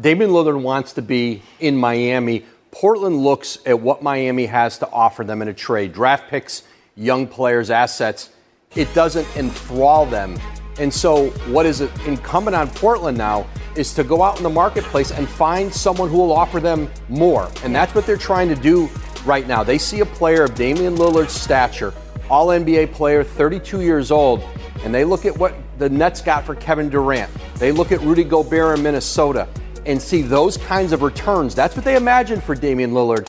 Damian Lillard wants to be in Miami. Portland looks at what Miami has to offer them in a trade draft picks, young players, assets. It doesn't enthrall them. And so, what is incumbent on Portland now is to go out in the marketplace and find someone who will offer them more. And that's what they're trying to do right now. They see a player of Damian Lillard's stature, all NBA player, 32 years old, and they look at what the Nets got for Kevin Durant. They look at Rudy Gobert in Minnesota and see those kinds of returns. That's what they imagine for Damian Lillard.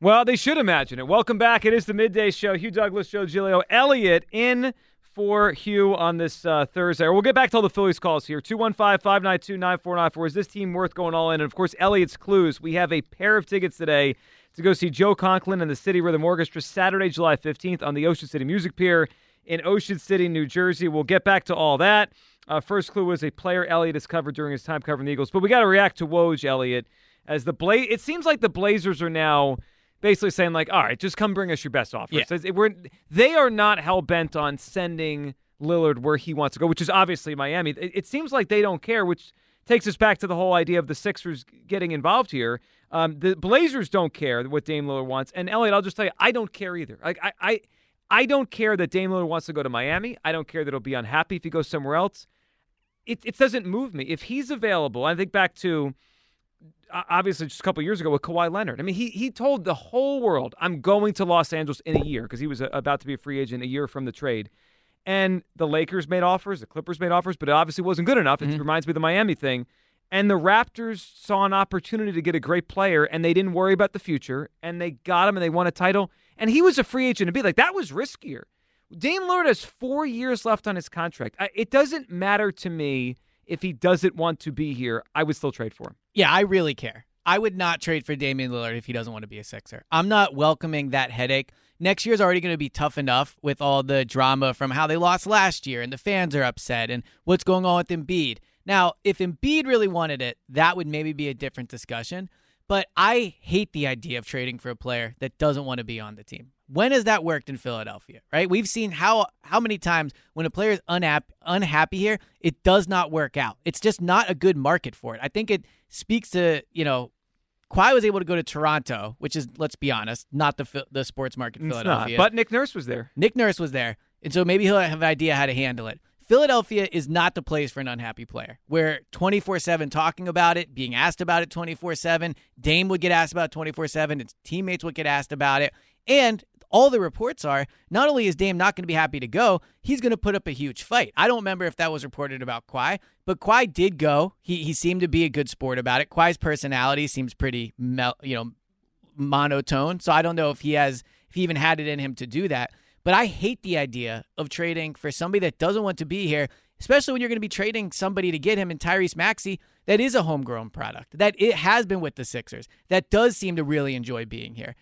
Well, they should imagine it. Welcome back. It is the midday show. Hugh Douglas, Joe Giglio, Elliot in for Hugh on this uh, Thursday. We'll get back to all the Phillies calls here. 215 592 9494. Is this team worth going all in? And of course, Elliot's clues. We have a pair of tickets today to go see Joe Conklin and the City Rhythm Orchestra Saturday, July 15th on the Ocean City Music Pier in Ocean City, New Jersey. We'll get back to all that. Uh, first clue was a player Elliott has covered during his time covering the Eagles, but we got to react to Woj Elliott as the Bla- It seems like the Blazers are now basically saying like, all right, just come bring us your best offers. Yeah. We're, they are not hell bent on sending Lillard where he wants to go, which is obviously Miami. It, it, seems like they don't care, which takes us back to the whole idea of the Sixers getting involved here. Um, the Blazers don't care what Dame Lillard wants, and Elliot, I'll just tell you, I don't care either. Like I, I, I don't care that Dame Lillard wants to go to Miami. I don't care that he'll be unhappy if he goes somewhere else it, it doesn't move me. If he's available, I think back to obviously just a couple years ago with Kawhi Leonard. I mean, he he told the whole world, "I'm going to Los Angeles in a year" because he was a, about to be a free agent a year from the trade. And the Lakers made offers, the Clippers made offers, but it obviously wasn't good enough. It Mm-hmm. reminds me of the Miami thing. And the Raptors saw an opportunity to get a great player, and they didn't worry about the future, and they got him, and they won a title. And he was a free agent to be like that was riskier. Dame Lillard has four years left on his contract. It doesn't matter to me if he doesn't want to be here. I would still trade for him. Yeah, I really care. I would not trade for Damian Lillard if he doesn't want to be a Sixer. I'm not welcoming that headache. Next year's already going to be tough enough with all the drama from how they lost last year and the fans are upset and what's going on with Embiid. Now, if Embiid really wanted it, that would maybe be a different discussion. But I hate the idea of trading for a player that doesn't want to be on the team. When has that worked in Philadelphia? Right? We've seen how how many times when a player is unhappy, unhappy here, it does not work out. It's just not a good market for it. I think it speaks to you know, Kawhi was able to go to Toronto, which is let's be honest, not the the sports market It's not. Philadelphia. But Nick Nurse was there. Nick Nurse was there, and so maybe he'll have an idea how to handle it. Philadelphia is not the place for an unhappy player. Where 24 7 talking about it, being asked about it 24 7, Dame would get asked about 24 7, his teammates would get asked about it. And all the reports are not only is Dame not going to be happy to go, he's going to put up a huge fight. I don't remember if that was reported about Kawhi, but Kawhi did go. He, he seemed to be a good sport about it. Kawhi's personality seems pretty, mel- you know, monotone. So I don't know if he has, if he even had it in him to do that. But I hate the idea of trading for somebody that doesn't want to be here, especially when you're going to be trading somebody to get him in Tyrese Maxey that is a homegrown product, that it has been with the Sixers, that does seem to really enjoy being here.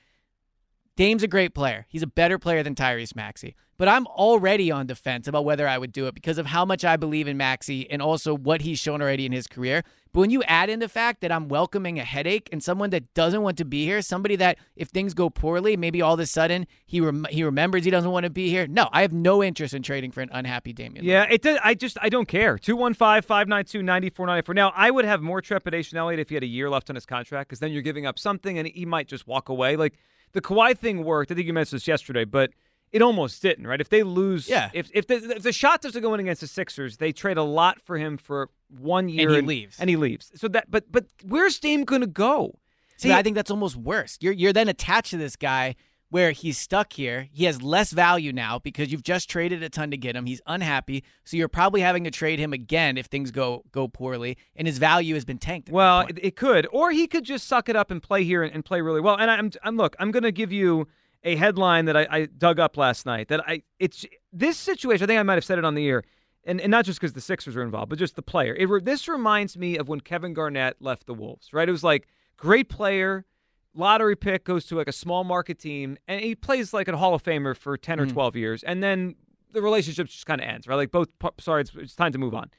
Dame's a great player. He's a better player than Tyrese Maxey. But I'm already on defense about whether I would do it because of how much I believe in Maxey and also what he's shown already in his career. But when you add in the fact that I'm welcoming a headache and someone that doesn't want to be here, somebody that if things go poorly, maybe all of a sudden he rem- he remembers he doesn't want to be here. No, I have no interest in trading for an unhappy Damian. Yeah, it does. I just I don't care. 215-592-9494. Now, I would have more trepidation, Elliot, if he had a year left on his contract, because then you're giving up something, and he might just walk away. Like the Kawhi thing worked. I think you mentioned this yesterday, but it almost didn't, right? If they lose, Yeah. If if the, if the shot doesn't go in against the Sixers, they trade a lot for him for one year, he leaves. and he leaves. So that, but but where's Dame going to go? See, I think that's almost worse. You're you're then attached to this guy where he's stuck here. He has less value now because you've just traded a ton to get him. He's unhappy, so you're probably having to trade him again if things go go poorly, and his value has been tanked. Well, it, it could, or he could just suck it up and play here and, and play really well. And I'm, I'm look, I'm going to give you a headline that I, I dug up last night. That I, it's this situation. I think I might have said it on the air, and, and not just because the Sixers are involved, but just the player. It, this reminds me of when Kevin Garnett left the Wolves. Right? It was like great player, lottery pick goes to like a small market team, and he plays like a Hall of Famer for ten or mm. twelve years, and then the relationship just kind of ends. Right? Like both. Sorry, it's, it's time to move on.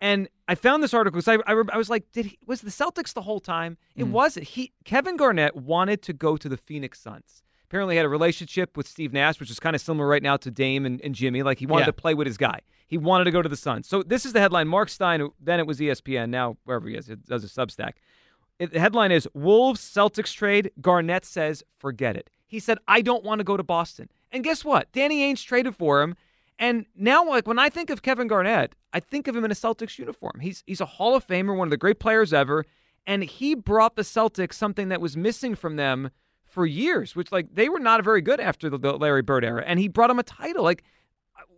And I found this article because I, I, I was like, did he, was the Celtics the whole time? It mm. wasn't. He Kevin Garnett wanted to go to the Phoenix Suns. Apparently, had a relationship with Steve Nash, which is kind of similar right now to Dame and, and Jimmy. Like he wanted Yeah. to play with his guy. He wanted to go to the Suns. So this is the headline. Mark Stein, then it was ESPN, now wherever he is, it does a Substack. It, the headline is Wolves Celtics trade. Garnett says, forget it. He said, I don't want to go to Boston. And guess what? Danny Ainge traded for him. And now, like when I think of Kevin Garnett, I think of him in a Celtics uniform. He's he's a Hall of Famer, one of the great players ever, and he brought the Celtics something that was missing from them for years, which like they were not very good after the, the Larry Bird era, and he brought him a title. Like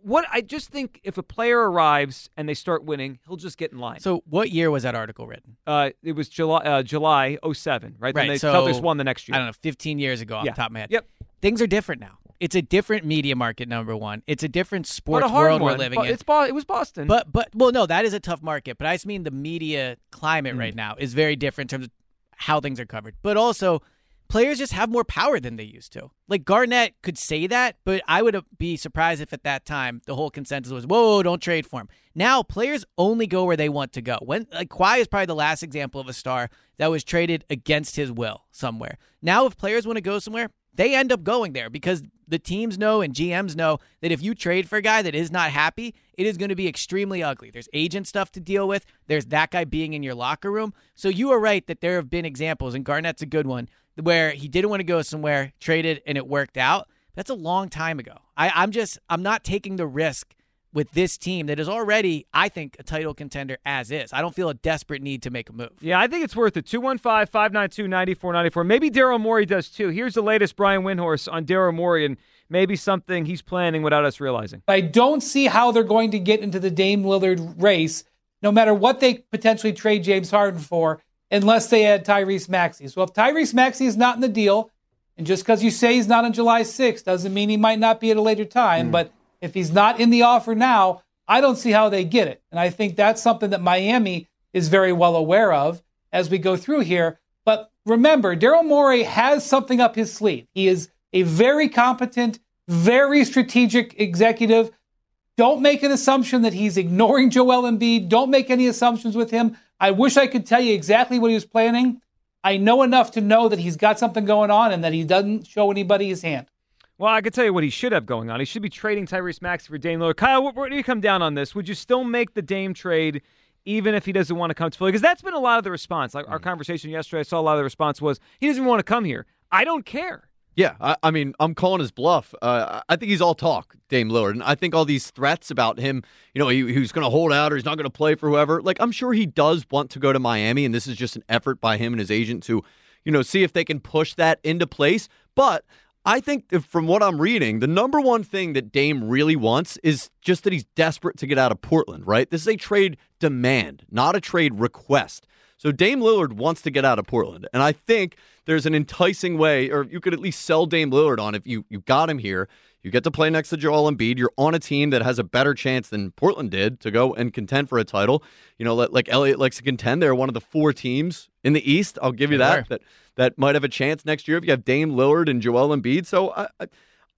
what I just think if a player arrives and they start winning, he'll just get in line. so what year was that article written? Uh, it was July uh, July 07, right? Then Right, the so- Celtics won the next year. I don't know, 15 years ago off Yeah. the top of my head. Yep. Things are different now. It's a different media market. Number one, it's a different sports a world one. we're living But in. It's Bo- it was Boston. But but well, no, that is a tough market. But I just mean the media climate Mm. right now is very different in terms of how things are covered. But also, players just have more power than they used to. Like Garnett could say that, but I would be surprised if at that time the whole consensus was, "Whoa, don't trade for him." Now players only go where they want to go. When like Kawhi is probably the last example of a star that was traded against his will somewhere. Now, if players want to go somewhere, they end up going there because the teams know and GMs know that if you trade for a guy that is not happy, it is going to be extremely ugly. There's agent stuff to deal with. There's that guy being in your locker room. So you are right that there have been examples, and Garnett's a good one, where he didn't want to go somewhere, traded, and it worked out. That's a long time ago. I, I'm just I'm not taking the risk with this team that is already, I think, a title contender as is. I don't feel a desperate need to make a move. Yeah, I think it's worth it. 215 592 9494. Maybe Daryl Morey does too. Here's the latest Brian Windhorst on Daryl Morey and maybe something he's planning without us realizing. I don't see how they're going to get into the Dame Lillard race, no matter what they potentially trade James Harden for, unless they add Tyrese Maxey. So if Tyrese Maxey is not in the deal, and just because you say he's not on July 6th doesn't mean he might not be at a later time, hmm. but if he's not in the offer now, I don't see how they get it. And I think that's something that Miami is very well aware of as we go through here. But remember, Daryl Morey has something up his sleeve. He is a very competent, very strategic executive. Don't make an assumption that he's ignoring Joel Embiid. Don't make any assumptions with him. I wish I could tell you exactly what he was planning. I know enough to know that he's got something going on and that he doesn't show anybody his hand. Well, I can tell you what he should have going on. He should be trading Tyrese Maxey for Dame Lillard. Kyle, where, where do you come down on this? Would you still make the Dame trade even if he doesn't want to come to Philly? Because that's been a lot of the response. Like our conversation yesterday, I saw a lot of the response was he doesn't even want to come here. I don't care. Yeah, I, I mean, I'm calling his bluff. Uh, I think he's all talk, Dame Lillard, and I think all these threats about him, you know, he, he's going to hold out or he's not going to play for whoever. Like, I'm sure he does want to go to Miami, and this is just an effort by him and his agent to, you know, see if they can push that into place. But I think from what I'm reading, the number one thing that Dame really wants is just that he's desperate to get out of Portland. Right? This is a trade demand, not a trade request. So Dame Lillard wants to get out of Portland, and I think there's an enticing way, or you could at least sell Dame Lillard on if you you got him here. You get to play next to Joel Embiid. You're on a team that has a better chance than Portland did to go and contend for a title. You know, like- like Elliott likes to contend. They're one of the four teams in the East. I'll give you that. That that might have a chance next year if you have Dame Lillard and Joel Embiid. So I, I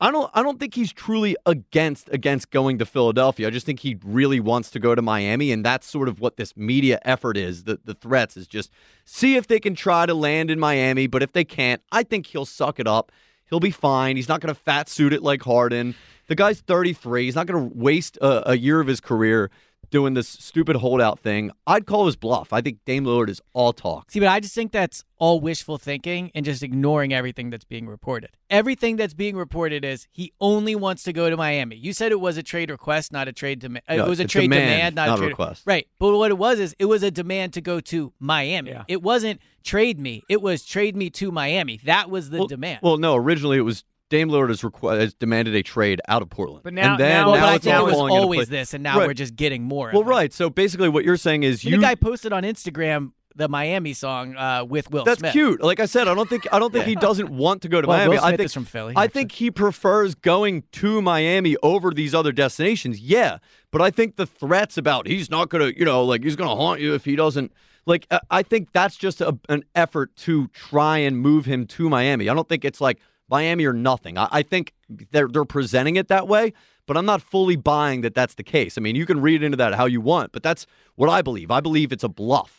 I don't I don't think he's truly against against going to Philadelphia. I just think he really wants to go to Miami, and that's sort of what this media effort is. The the threats is just see if they can try to land in Miami, but if they can't, I think he'll suck it up. He'll be fine. He's not going to fat suit it like Harden. The guy's 33. He's not going to waste a, a year of his career doing this stupid holdout thing. I'd call his bluff. I think Dame Lillard is all talk. See, but I just think that's all wishful thinking and just ignoring everything that's being reported. Everything that's being reported is he only wants to go to Miami. You said it was a trade request, not a trade demand. No, it was a a trade demand, demand, not, not a a trade request. Right. But what it was is it was a demand to go to Miami. Yeah. It wasn't trade me. It was trade me to Miami. That was the well, demand. Well, no, originally it was Dame Lillard has, requ- has demanded a trade out of Portland. But now- and then, now- now it's think all it was always this, and now Right. we're just getting more. Well, right. So basically, what you're saying is And you the guy posted on Instagram the Miami song uh, with Will That's Smith. cute. Like I said, I don't think I don't think he doesn't want to go to Well, Miami. I think from Philly, I actually. think he prefers going to Miami over these other destinations. Yeah, but I think the threats about he's not gonna, you know, like he's gonna haunt you if he doesn't. Like I- I think that's just a, an effort to try and move him to Miami. I don't think it's like Miami or nothing. I, I think they're they're presenting it that way. But I'm not fully buying that that's the case. I mean, you can read into that how you want, but that's what I believe. I believe it's a bluff.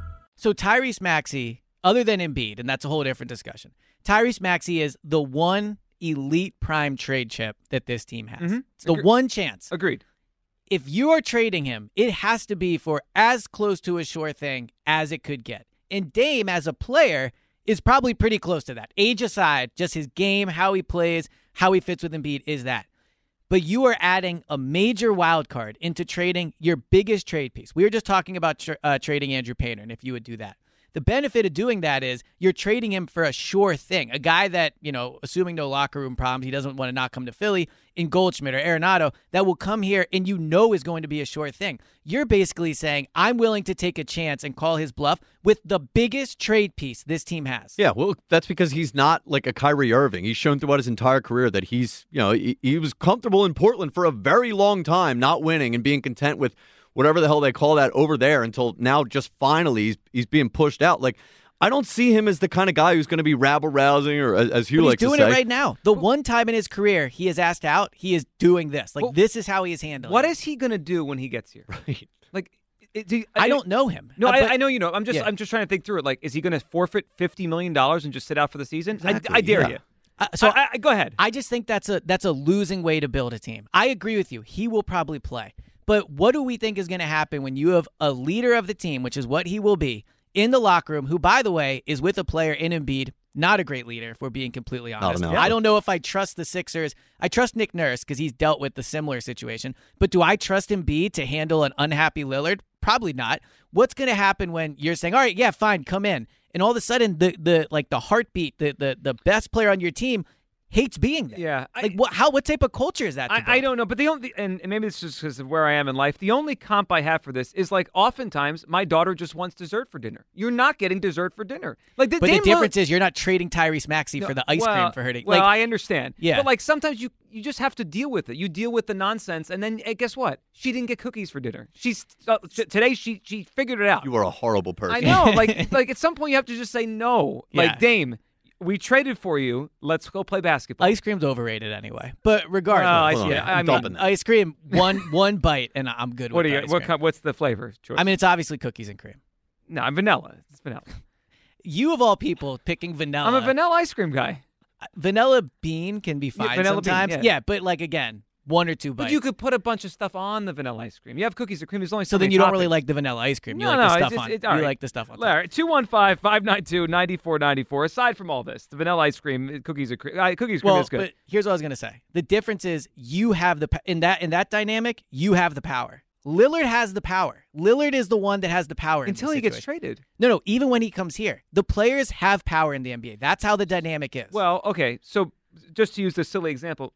So Tyrese Maxey, other than Embiid, and that's a whole different discussion. Tyrese Maxey is the one elite prime trade chip that this team has. Mhm. It's the one chance. Agreed. If you are trading him, it has to be for as close to a sure thing as it could get. And Dame, as a player, is probably pretty close to that. Age aside, just his game, how he plays, how he fits with Embiid is that. But you are adding a major wild card into trading your biggest trade piece. We were just talking about uh, trading Andrew Painter, and if you would do that. The benefit of doing that is you're trading him for a sure thing, a guy that, you know, assuming no locker room problems, he doesn't want to not come to Philly in Goldschmidt or Arenado, that will come here and you know is going to be a sure thing. You're basically saying, I'm willing to take a chance and call his bluff with the biggest trade piece this team has. Yeah, well, that's because he's not like a Kyrie Irving. He's shown throughout his entire career that he's, you know, he, he was comfortable in Portland for a very long time, not winning and being content with whatever the hell they call that over there until now just finally he's, he's being pushed out. Like, I don't see him as the kind of guy who's going to be rabble rousing or as, as Hugh But he's likes doing to say. it right now. The one time in his career he is asked out, he is doing this. Like Well, this is how he is handling. What it. is he going to do when he gets here? Right. Like, do you- I don't know him. No, Uh, but- I, I know you know. I'm just Yeah. I'm just trying to think through it. Like, is he going to forfeit fifty million dollars and just sit out for the season? Exactly, I, I dare yeah. you. Uh, so I, I, go ahead. I just think that's a that's a losing way to build a team. I agree with you. He will probably play. But what do we think is going to happen when you have a leader of the team, which is what he will be, in the locker room, who by the way is with a player in Embiid, not a great leader if we're being completely honest. I don't know if I trust the Sixers. I trust Nick Nurse because he's dealt with the similar situation. But do I trust Embiid to handle an unhappy Lillard? Probably not. What's going to happen when you're saying, "All right, yeah, fine, come in," and all of a sudden the the like the heartbeat, the the the best player on your team hates being there. Yeah, I- like what? How? What type of culture is that? I, I don't know, but the only and, and maybe it's just because of where I am in life. The only comp I have for this is like oftentimes my daughter just wants dessert for dinner. You're not getting dessert for dinner. Like, the, But Dame the difference Lillard- is you're not trading Tyrese Maxey No, for the ice well, cream for her to. Well, like, I understand. Yeah. but like sometimes you you just have to deal with it. You deal with the nonsense, and then eh, guess what? She didn't get cookies for dinner. She's uh, t- today. She she figured it out. You are a horrible person. I know. Like like at some point you have to just say no. Yeah. Like Dame, we traded for you. Let's go play basketball. ice cream's overrated anyway. But regardless, Well, I Hold I mean, ice cream one one bite and I'm good what with do you? ice What cream. what's the flavor? Choice? I mean, it's obviously cookies and cream. no, I'm vanilla. It's vanilla. You of all people picking vanilla. I'm a vanilla ice cream guy. Vanilla bean can be Yeah, fine vanilla bean, sometimes. yeah. but like again, one or two bites. But you could put a bunch of stuff on the vanilla ice cream. You have cookies and cream. There's only so then you don't really like the vanilla ice cream. You No, like no, the it's stuff just- on. you right. like the stuff on. All right, 215 592 9494. Aside from all this, the vanilla ice cream, cookies are cre- uh, cookies cream is good. but here's what I was gonna say. The difference is you have the in that in that dynamic. You have the power. Lillard has the power. Lillard is the one that has the power Until he gets traded. No, no. Even when he comes here, the players have power in the NBA. That's how the dynamic is. Well, okay. So just to use this silly example,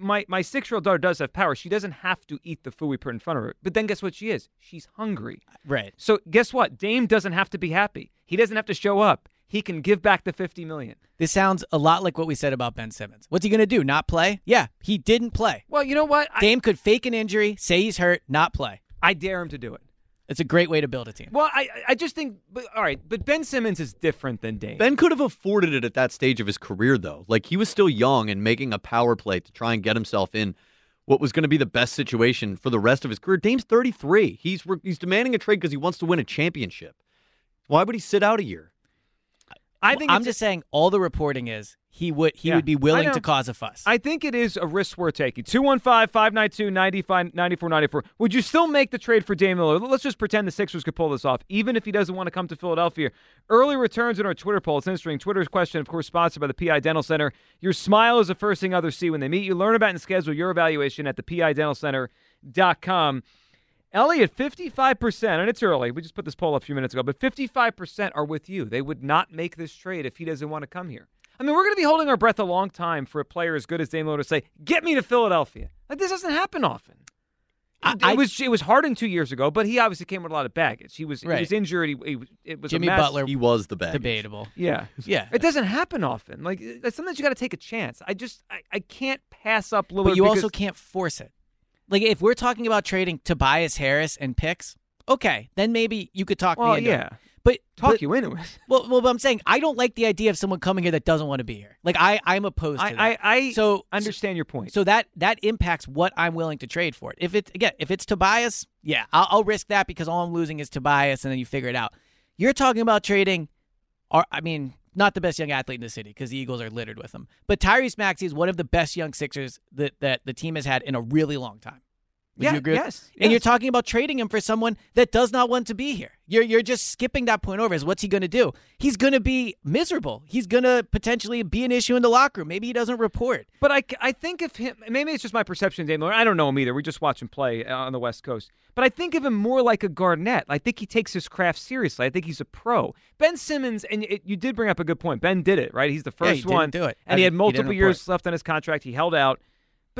my my six year old daughter does have power. She doesn't have to eat the food we put in front of her. But then guess what she is? She's hungry. right. So guess what? Dame doesn't have to be happy. He doesn't have to show up. He can give back the 50 million. This sounds a lot like what we said about Ben Simmons. What's he gonna do? Not play? Yeah, he didn't play. Well, you know what? I- Dame could fake an injury, say he's hurt, not play. I dare him to do it. It's a great way to build a team. Well, I I just think, but, all right, but Ben Simmons is different than Dame. Ben could have afforded it at that stage of his career, though. Like he was still young and making a power play to try and get himself in what was going to be the best situation for the rest of his career. Dame's 33. He's he's demanding a trade because he wants to win a championship. Why would he sit out a year? I think I'm just saying all the reporting is he would he Yeah, would be willing to cause a fuss. I think it is a risk worth taking. 215 592 9494. Would you still make the trade for Dame Lillard? Let's just pretend the Sixers could pull this off, even if he doesn't want to come to Philadelphia. Early returns in our Twitter poll. It's interesting. Twitter's question, of course, sponsored by the PI Dental Center. Your smile is the first thing others see when they meet you. Learn about and schedule your evaluation at thepidentalcenter.com. Elliot, 55%, and it's early. We just put this poll up a few minutes ago, but 55% are with you. They would not make this trade if he doesn't want to come here. I mean, we're going to be holding our breath a long time for a player as good as Dame Lillard to say, "Get me to Philadelphia." Like this doesn't happen often. I- it, I- was it was Harden two years ago, but he obviously came with a lot of baggage. He was he was injured. He, he it was Jimmy a mess. Butler He was the bag. debatable. Yeah, Yeah. It doesn't happen often. Like sometimes you got to take a chance. I just I, I can't pass up Lillard. But you because- also can't force it. Like if we're talking about trading Tobias Harris and picks, okay, then maybe you could talk Well, me into yeah. it. But talk but- you into it. Well, well, but I'm saying I don't like the idea of someone coming here that doesn't want to be here. Like I, I'm opposed to I, that. I I so understand your point. So that that impacts what I'm willing to trade for it. If it's again, if it's Tobias, yeah, I'll, I'll risk that because all I'm losing is Tobias, and then you figure it out. You're talking about trading, or I mean, not the best young athlete in the city because the Eagles are littered with them. But Tyrese Maxey is one of the best young Sixers that that the team has had in a really long time. Would Yeah, you agree? yes, And you're talking about trading him for someone that does not want to be here. You're you're just skipping that point over. Is what's he going to do? He's going to be miserable. He's going to potentially be an issue in the locker room. Maybe he doesn't report. But I, I think if him, maybe it's just my perception of Dame Lillard. I don't know him either. We just watch him play uh, on the West Coast. But I think of him more like a Garnett. I think he takes his craft seriously. I think he's a pro. Ben Simmons, and it, you did bring up a good point. Ben did it, right? He's the Yeah, first he didn't one. do it. And he I- had he multiple didn't years left on his contract. He held out.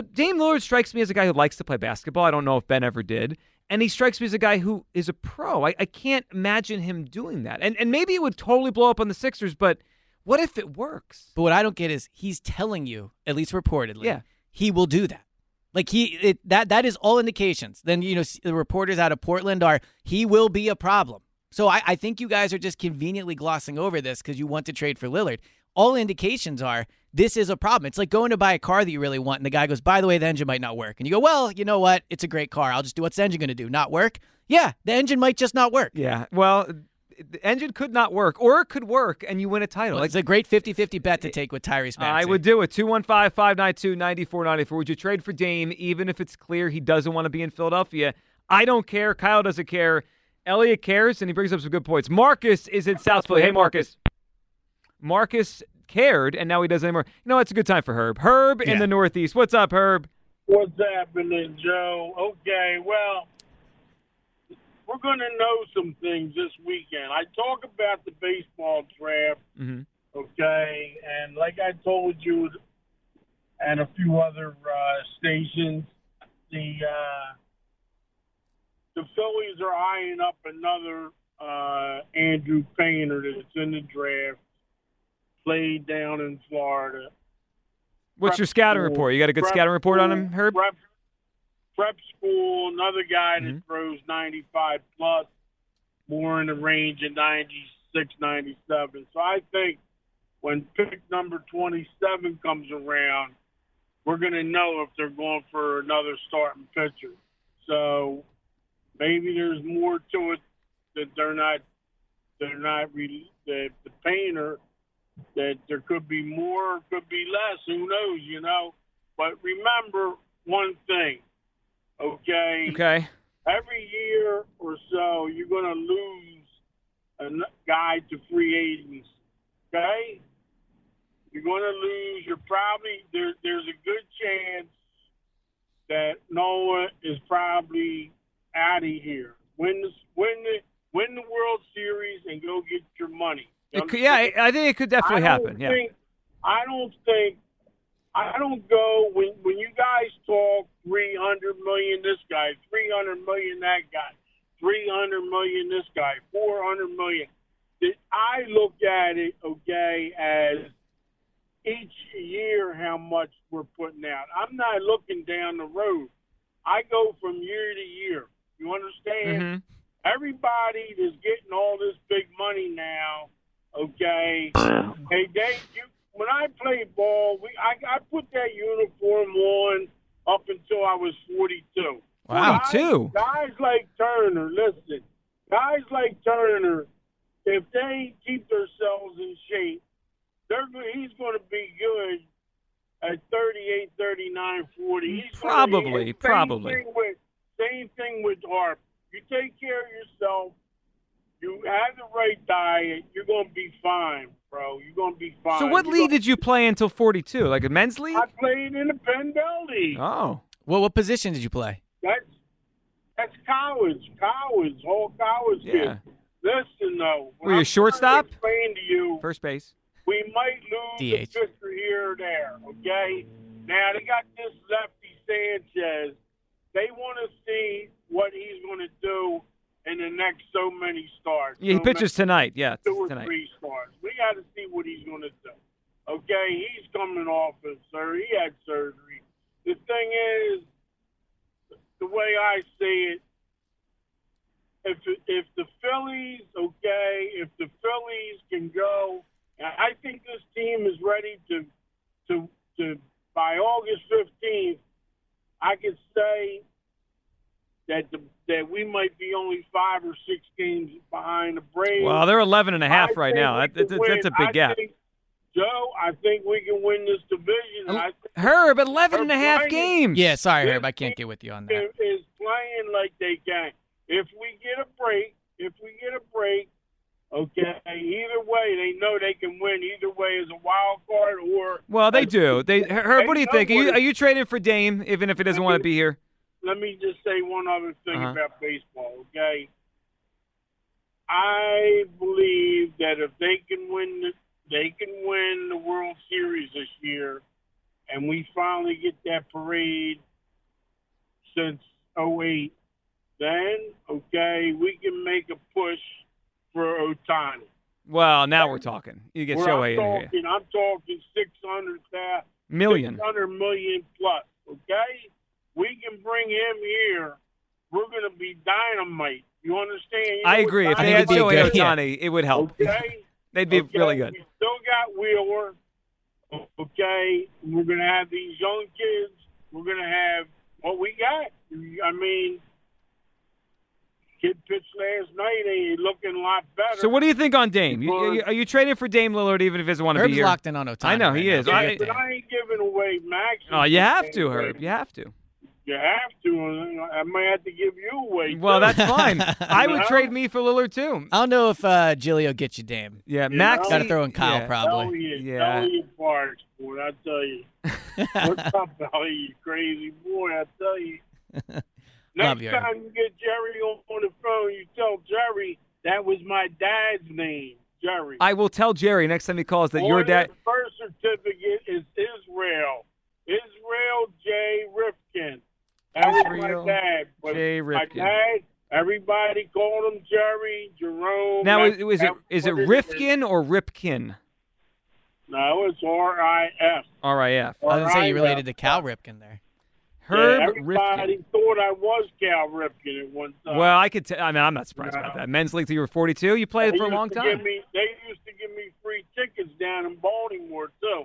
But Dame Lillard strikes me as a guy who likes to play basketball. I don't know if Ben ever did. And he strikes me as a guy who is a pro. I, I can't imagine him doing that. And, and maybe it would totally blow up on the Sixers, but what if it works? But what I don't get is he's telling you, at least reportedly, Yeah. he will do that. Like he it, that that is all indications. Then you know the reporters out of Portland are he will be a problem. So I, I think you guys are just conveniently glossing over this because you want to trade for Lillard. All indications are this is a problem. It's like going to buy a car that you really want, and the guy goes, "By the way, the engine might not work," and you go, "Well, you know what? It's a great car. I'll just do what's the engine going to do? Not work? Yeah, the engine might just not work. Yeah. Well, the engine could not work, or it could work, and you win a title. Well, Like, it's a great 50-50 bet to take with Tyrese Maxey. I would do it. 215 592 9494. Would you trade for Dame, even if it's clear he doesn't want to be in Philadelphia? I don't care. Kyle doesn't care. Elliot cares, and he brings up some good points. Marcus is in South Philly. Hey, Marcus. Marcus cared, and now he doesn't anymore. You know, it's a good time for Herb. Herb in the Northeast. What's up, Herb? What's happening, Joe? Okay, well, we're going to know some things this weekend. I talk about the baseball draft, Mhm. okay, and like I told you and a few other uh, stations, the uh, the Phillies are eyeing up another uh, Andrew Painter that's in the draft, played down in Florida. What's your scouting school- report? You got a good scouting report on him, Herb? Prep, prep school, another guy Mhm. that throws 95 plus, more in the range of 96, 97. So I think when pick number 27 comes around, we're going to know if they're going for another starting pitcher. So maybe there's more to it that they're not they're not really the the painter that there could be more, could be less. Who knows? You know. But remember one thing, okay? Okay. Every year or so, you're going to lose a guy to free agents. Okay? You're going to lose. You're probably there. There's a good chance that Noah is probably out of here. Win the win the win the World Series and go get your money. It could, yeah. I I think it could definitely happen. Yeah. I don't think. I don't go when when you guys talk three hundred million this guy, three hundred million that guy, three hundred million this guy, four hundred million. I look at it okay as each year how much we're putting out. I'm not looking down the road. I go from year to year. You understand? hmm Everybody is getting all this big money now. Okay. Oh, hey, they you when I played ball, we I, I put that uniform on up until I was 42. Wow, Guys- too. Guys like Turner, listen. Guys like Turner, if they keep themselves in shape, they're he's going to be good at 38, 39, 40. He's Probably, same probably. Thing with, same thing with Harp. You take care of yourself. You have the right diet. You're going to be fine, bro. You're going to be fine. So what You're league gonna- did you play until 42? Like a men's league? I played in the Penn Bell League. Oh. Well, what position did you play? That's that's college, college, whole college Yeah. kid. Listen though, when Were you I'm a shortstop? trying to Explain to you, First base. we might lose DH. a pitcher here or there. Okay, now they got this lefty Sanchez. They want to see what he's going to do in the next so many starts. Yeah, he So pitches tonight. Yeah, two or tonight. three starts. We got to see what he's going to do. Okay, he's coming off of surgery. He had surgery. The thing is, the way I see it, if if the Phillies, okay, if the Phillies can go, I think this team is ready to to to by August fifteenth, I could say that the that we might be only five or six games behind the Braves. Well, they're 11 and a half I right now. we that's, that's a win. big I gap. think- Joe, I think we can win this division. and I Herb, 11 and a half Herb games. Yeah, sorry, Herb, I can't get with you on that. is, is playing like they can. If we get a break, if we get a break, okay, either way, they know they can win. Either way is a wild card or. Well, they do. They Herb, what do you think? Are you, are you trading for Dame, even if he doesn't want to be here? Let me just say one other thing Uh-huh. about baseball, okay? I believe that if they can win, the, they can win the World Series this year, and we finally get that parade since '08. Then, okay, we can make a push for Ohtani. Well, now we're talking. You get Shohei I'm in here. talking, I'm talking 600 thousand Million. 600 million plus. Okay, we can bring him here. We're going to be dynamite. You understand? You I know agree. If I they think had it'd be a Shohei good- yeah. Ohtani, it would help. Okay. They'd be okay? really good. We still got Wheeler. Okay, we're going to have these young kids. We're going to have what we got. I mean, kid pitched last night. and He's looking a lot better. So what do you think on Dame? You, you- are you trading for Dame Lillard even if he doesn't want to be here? locked in on Ohtani. I know, right he now. is. We'll I- But. I ain't giving away Max. Oh, you have to, Herb. You have to. You have to. I might have to give you away. Well, too. that's fine. I would trade me for Lillard too. I don't know if uh, Giglio gets you, Dame. Yeah, You Max. know? Got to throw in Kyle, yeah. probably. Elliot, Yeah. Elliot Parks, boy, I tell you. What's up, Elliot, you crazy boy, I tell you. Next Love you, time you get Jerry on, on the phone, you tell Jerry that was my dad's name, Jerry. I will tell Jerry next time he calls that On your dad. his birth certificate is Israel. Israel J. Rifkin. That was Israel dad. J. My Rifkin. dad, everybody called him Jerry, Jerome. Now, is, is it it Rifkin or Ripkin? No, it's R-I-F. R-I-F. I was going to say you related to Cal Ripken there. Herb yeah, everybody Rifkin. thought I was Cal Ripken at one time. Well, I could. T- I mean, I'm not surprised about that. Men's league till you were 42. You played They for a long time. Me, they used to give me free tickets down in Baltimore too.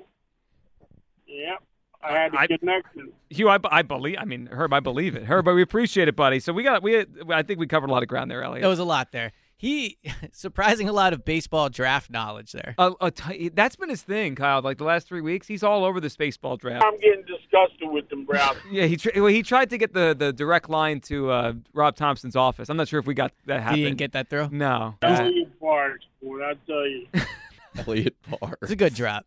Yep, I had a I- connection. Hugh, I, I believe. I mean, Herb, I believe it. Herb, but we appreciate it, buddy. So we got we. I think we covered a lot of ground there, Elliot. There was a lot there. He surprising a lot of baseball draft knowledge there. a, a t- that's been his thing, Kyle. Like the last three weeks, he's all over this baseball draft. I'm getting disgusted with them, Browns. Yeah, he tr- well, he tried to get the, the direct line to uh, Rob Thomson's office. I'm not sure if we got that happen. He didn't get that through. no. Elliot Parks, boy, I tell you. Elliot Barr. It's a good drop.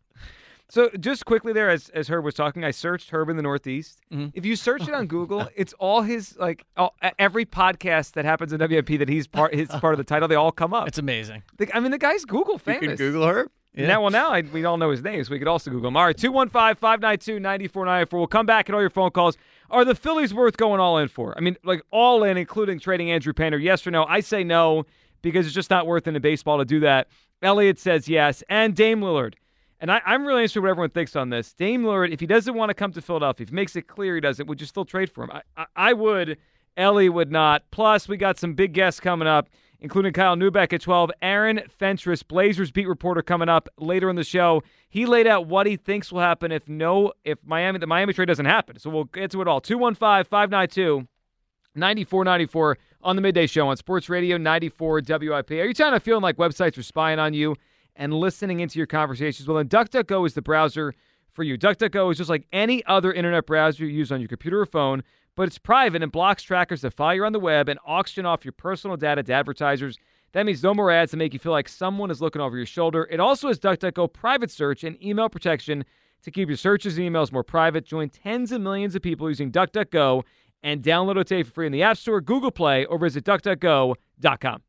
So just quickly there, as as Herb was talking, I searched Herb in the Northeast. Mhm. If you search it on Google, it's all his like all, every podcast that happens in WMP that he's part his part of the title. They all come up. It's amazing. The- I mean, the guy's Google famous. You can Google her. Yeah. Now, well, now I, we all know his name, so we could also Google him. All right, 215 592 9494. We'll come back and all your phone calls. Are the Phillies worth going all in for? I mean, like all in, including trading Andrew Painter. Yes or no? I say no because it's just not worth it in baseball to do that. Elliot says yes. And Dame Lillard. And I, I'm really interested in what everyone thinks on this. Dame Lillard, if he doesn't want to come to Philadelphia, if he makes it clear he doesn't, would you still trade for him? I, I, I would Ellie would not. Plus, we got some big guests coming up, including Kyle Neubeck at 12, Aaron Fentress, Blazers beat reporter, coming up later in the show. He laid out what he thinks will happen if no, if Miami, the Miami trade doesn't happen. So we'll get to it all. 215 592 9494 on the midday show on Sports Radio 94 WIP. Are you kind of feeling like websites are spying on you and listening into your conversations? Well, then DuckDuckGo is the browser for you. DuckDuckGo is just like any other internet browser you use on your computer or phone, but it's private and blocks trackers that follow you on the web and auction off your personal data to advertisers. That means no more ads that make you feel like someone is looking over your shoulder. It also has DuckDuckGo private search and email protection to keep your searches and emails more private. Join tens of millions of people using DuckDuckGo and download it today for free in the App Store, Google Play, or visit DuckDuckGo.com.